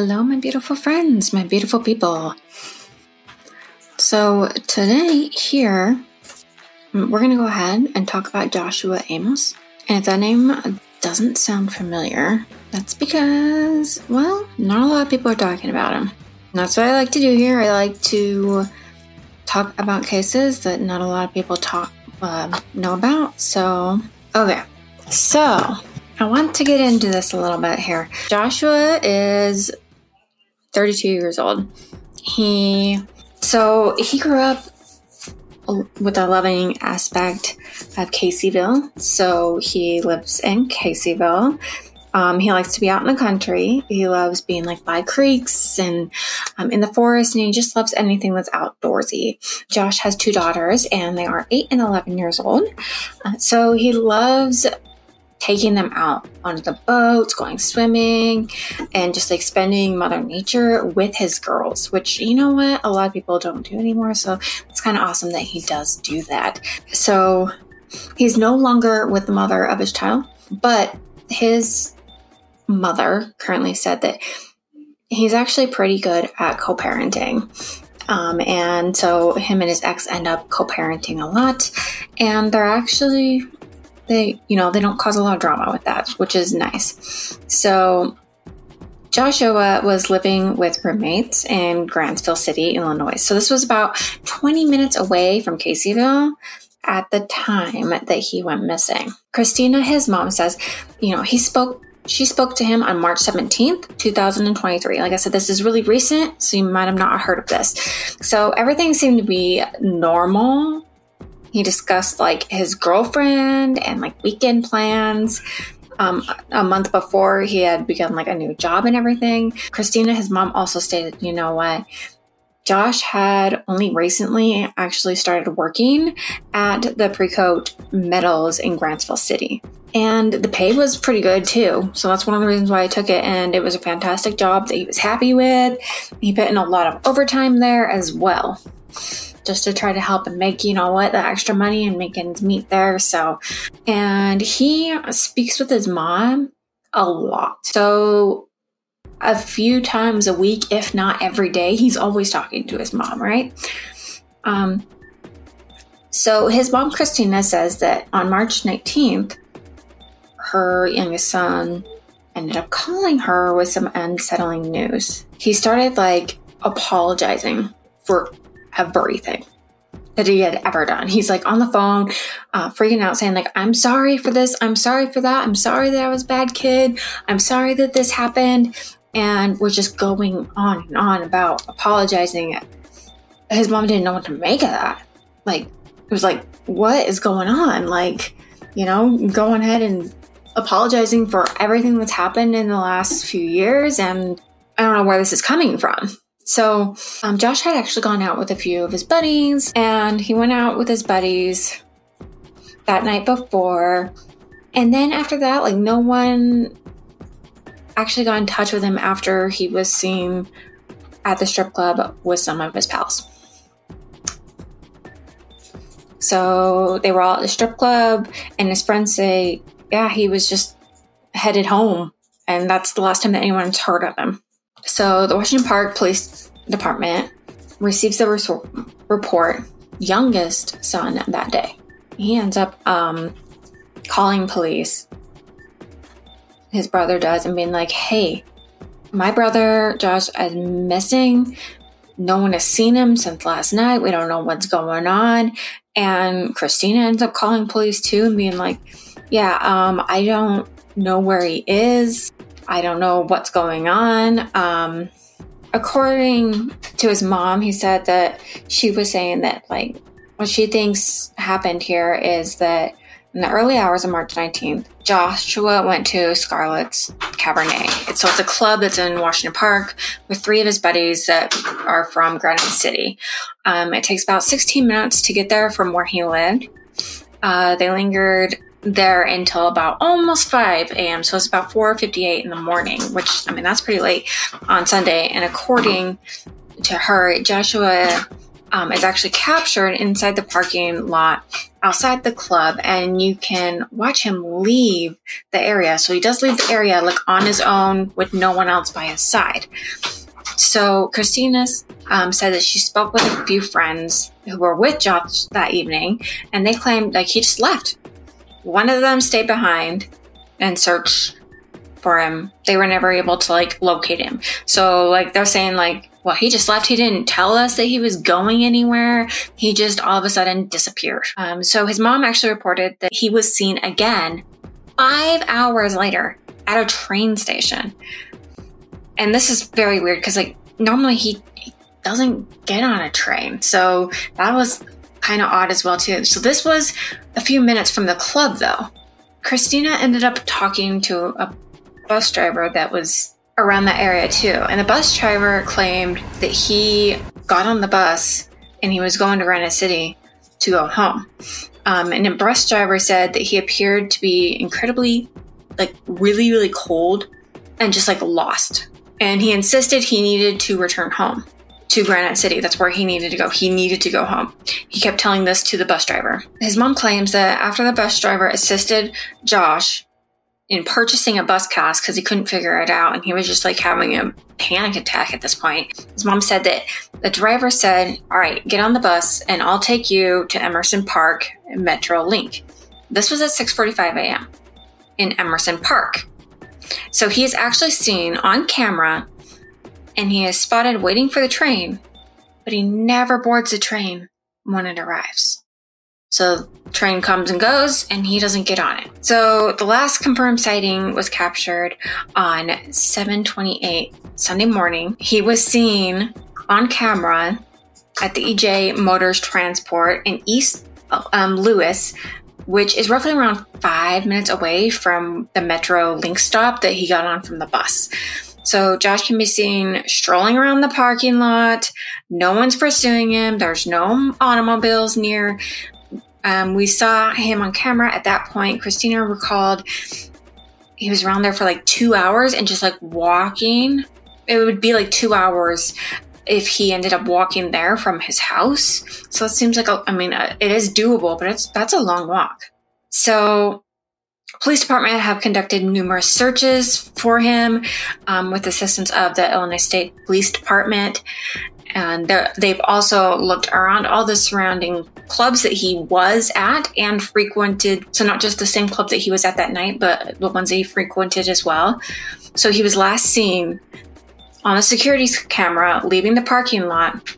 Hello, my beautiful friends, my beautiful people. So, today, here, we're going to go ahead and talk about Joshua Amos. And if that name doesn't sound familiar, that's because, well, not a lot of people are talking about him. And that's what I like to do here. I like to talk about cases that not a lot of people talk uh, know about. So, okay. So, I want to get into this a little bit here. Joshua is 32 years old. He so he grew up with a loving aspect of Caseyville. So he lives in Caseyville. Um, he likes to be out in the country. He loves being like by creeks and um, in the forest, and he just loves anything that's outdoorsy. Josh has two daughters, and they are eight and 11 years old. Uh, so he loves taking them out on the boats, going swimming, and just like spending Mother Nature with his girls, which you know what? A lot of people don't do anymore. So it's kind of awesome that he does do that. So he's no longer with the mother of his child, but his mother currently said that he's actually pretty good at co parenting. Um, and so him and his ex end up co parenting a lot. And they're actually they, you know, they don't cause a lot of drama with that, which is nice. So Joshua was living with roommates in Granite City, Illinois. So this was about 20 minutes away from Caseyville at the time that he went missing. Christina, his mom, says, you know, he spoke she spoke to him on March 17th, 2023. Like I said, this is really recent, so you might have not heard of this. So everything seemed to be normal he discussed like his girlfriend and like weekend plans. Um, a month before he had begun like a new job and everything. Christina, his mom, also stated, you know what? Josh had only recently actually started working at the Precoat Metals in Granite City. And the pay was pretty good too. So that's one of the reasons why I took it. And it was a fantastic job that he was happy with. He put in a lot of overtime there as well just to try to help and make, you know what, the extra money and make ends meet there. So, and he speaks with his mom a lot. So, a few times a week, if not every day, he's always talking to his mom, right? Um, so, his mom, Christina, says that on March 19th, her youngest son ended up calling her with some unsettling news. He started like apologizing for everything that he had ever done. He's like on the phone, uh, freaking out, saying like, "I'm sorry for this. I'm sorry for that. I'm sorry that I was bad kid. I'm sorry that this happened." And we're just going on and on about apologizing. His mom didn't know what to make of that. Like, it was like, "What is going on?" Like, you know, going ahead and apologizing for everything that's happened in the last few years, and I don't know where this is coming from. So, um, Josh had actually gone out with a few of his buddies, and he went out with his buddies that night before. And then after that, like, no one actually got in touch with him after he was seen at the strip club with some of his pals. So they were all at the strip club, and his friends say, yeah, he was just headed home. And that's the last time that anyone's heard of him. So the Washington Park Police Department receives the report, youngest son that day. He ends up um, calling police. His brother does and being like, hey, my brother Josh is missing. No one has seen him since last night. We don't know what's going on. And Christina ends up calling police too and being like, yeah, um, I don't know where he is. I don't know what's going on. Um, according to his mom, he said that she was saying that, like, what she thinks happened here is that in the early hours of March 19th, Joshua went to Scarlett's Cabaret. So it's a club that's in Washington Park with three of his buddies that are from Granite City. Um, it takes about 16 minutes to get there from where he lived. Uh, they lingered there until about almost 5 a.m. So it's about 4:58 in the morning, which I mean that's pretty late on Sunday. And according to her, Joshua um, is actually captured inside the parking lot outside the club and you can watch him leave the area. So he does leave the area like on his own with no one else by his side. So Christina um, said that she spoke with a few friends who were with Josh that evening, and they claimed like he just left. One of them stayed behind and searched for him. They were never able to like locate him. So like they're saying like, well, he just left. He didn't tell us that he was going anywhere. He just all of a sudden disappeared. Um, so his mom actually reported that he was seen again five hours later at a train station. And this is very weird because like normally he, he doesn't get on a train. So that was kind of odd as well too. So this was a few minutes from the club though. Christina ended up talking to a bus driver that was around that area too. And the bus driver claimed that he got on the bus and he was going to Granite City to go home. Um, and the bus driver said that he appeared to be incredibly, like, really, really cold and just like lost. And he insisted he needed to return home to Granite City. That's where he needed to go. He needed to go home. He kept telling this to the bus driver. His mom claims that after the bus driver assisted Josh in purchasing a bus pass because he couldn't figure it out and he was just like having a panic attack at this point. His mom said that the driver said, All right, get on the bus and I'll take you to Emerson Park Metro Link. This was at 6:45 a.m. in Emerson Park. So he is actually seen on camera and he is spotted waiting for the train, but he never boards the train when it arrives. So train comes and goes and he doesn't get on it. So the last confirmed sighting was captured on 728 Sunday morning. He was seen on camera at the EJ Motors Transport in East um, Louis, which is roughly around five minutes away from the Metro Link stop that he got on from the bus. So Josh can be seen strolling around the parking lot. No one's pursuing him. There's no automobiles near. Um, we saw him on camera at that point. Christina recalled he was around there for like two hours and just like walking. It would be like two hours if he ended up walking there from his house. So it seems like, a, I mean, uh, it is doable, but it's that's a long walk. So police department have conducted numerous searches for him um, with assistance of the Illinois State Police Department and they've also looked around all the surrounding clubs that he was at and frequented. So, not just the same club that he was at that night, but the ones that he frequented as well. So, he was last seen on a security camera leaving the parking lot,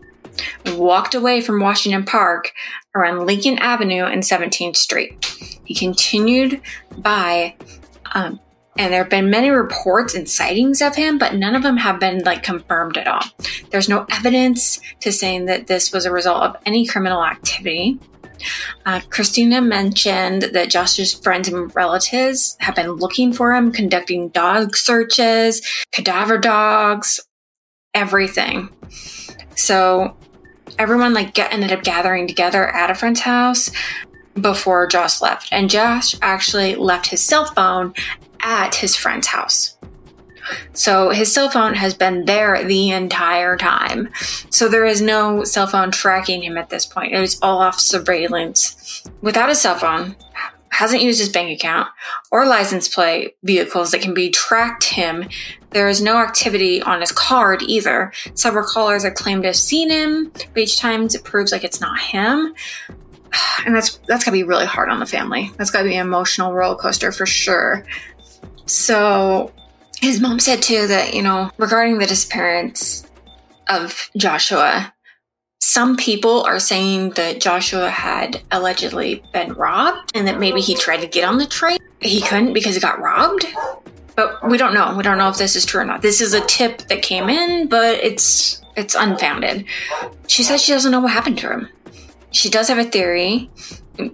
walked away from Washington Park around Lincoln Avenue and 17th Street. He continued by um, and there have been many reports and sightings of him, but none of them have been like confirmed at all. There's no evidence to saying that this was a result of any criminal activity. Uh, Christina mentioned that Josh's friends and relatives have been looking for him, conducting dog searches, cadaver dogs, everything. So everyone like get, ended up gathering together at a friend's house before Josh left. And Josh actually left his cell phone at his friend's house. So his cell phone has been there the entire time. So there is no cell phone tracking him at this point. It was all off surveillance. Without a cell phone, hasn't used his bank account or license plate vehicles that can be tracked him. There is no activity on his card either. Several callers have claimed to have seen him, but each time it proves like it's not him. And that's that's gotta be really hard on the family. That's gotta be an emotional roller coaster for sure. So his mom said too that, you know, regarding the disappearance of Joshua, some people are saying that Joshua had allegedly been robbed and that maybe he tried to get on the train. He couldn't because he got robbed. But we don't know. We don't know if this is true or not. This is a tip that came in, but it's it's unfounded. She says she doesn't know what happened to him. She does have a theory.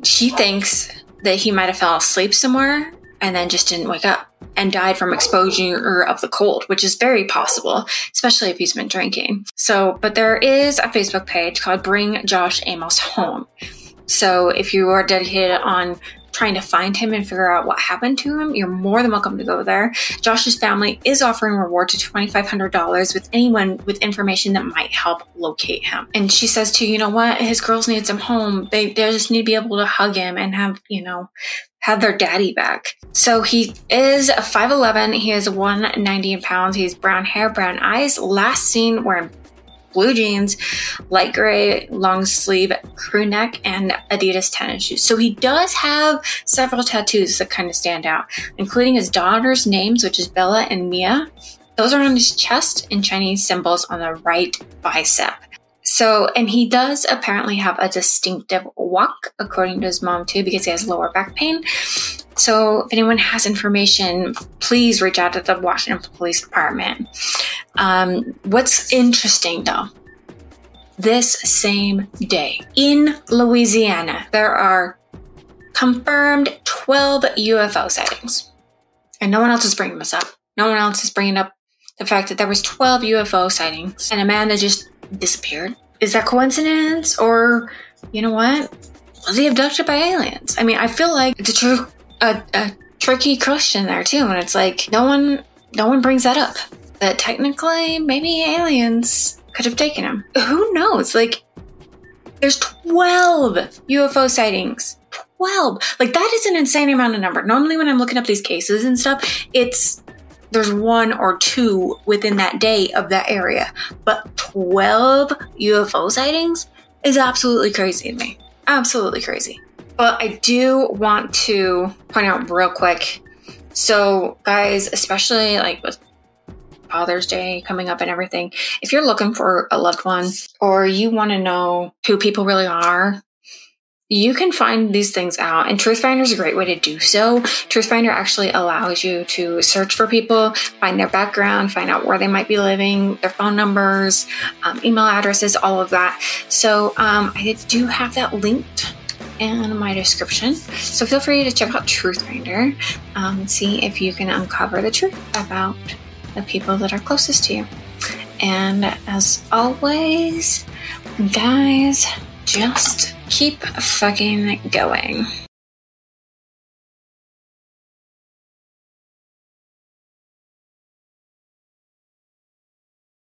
She thinks that he might have fell asleep somewhere and then just didn't wake up and died from exposure of the cold, which is very possible, especially if he's been drinking. So, but there is a Facebook page called Bring Josh Amos Home. So if you are dedicated on trying to find him and figure out what happened to him, you're more than welcome to go there. Josh's family is offering reward to $2,500 with anyone with information that might help locate him. And she says to you know what? His girls need some home. They, they just need to be able to hug him and have, you know, have their daddy back. So he is 5'11. He is 190 pounds. He's brown hair, brown eyes. Last seen wearing blue jeans, light gray long sleeve crew neck, and Adidas tennis shoes. So he does have several tattoos that kind of stand out, including his daughter's names, which is Bella and Mia. Those are on his chest and Chinese symbols on the right bicep. So, and he does apparently have a distinctive walk, according to his mom, too, because he has lower back pain. So, if anyone has information, please reach out to the Washington Police Department. Um, what's interesting though, this same day in Louisiana, there are confirmed 12 UFO sightings. And no one else is bringing this up. No one else is bringing up the fact that there was 12 UFO sightings and a man that just disappeared. Is that coincidence or, you know what? Was he abducted by aliens? I mean, I feel like it's true, a, a tricky question there too. And it's like, no one, no one brings that up that technically maybe aliens could have taken him. Who knows? Like, there's 12 UFO sightings. 12. Like, that is an insane amount of number. Normally, when I'm looking up these cases and stuff, it's there's one or two within that day of that area. But 12 UFO sightings is absolutely crazy to me. Absolutely crazy. But I do want to point out real quick. So, guys, especially like with Father's Day coming up and everything, if you're looking for a loved one or you want to know who people really are, you can find these things out. And truthfinder is a great way to do so. Truthfinder actually allows you to search for people find their background find out where they might be living their phone numbers um, email addresses all of that. So um, i do have that linked in my description so feel free to check out truthfinder um, and see if you can uncover the truth about the people that are closest to you. And as always, guys, just keep fucking going.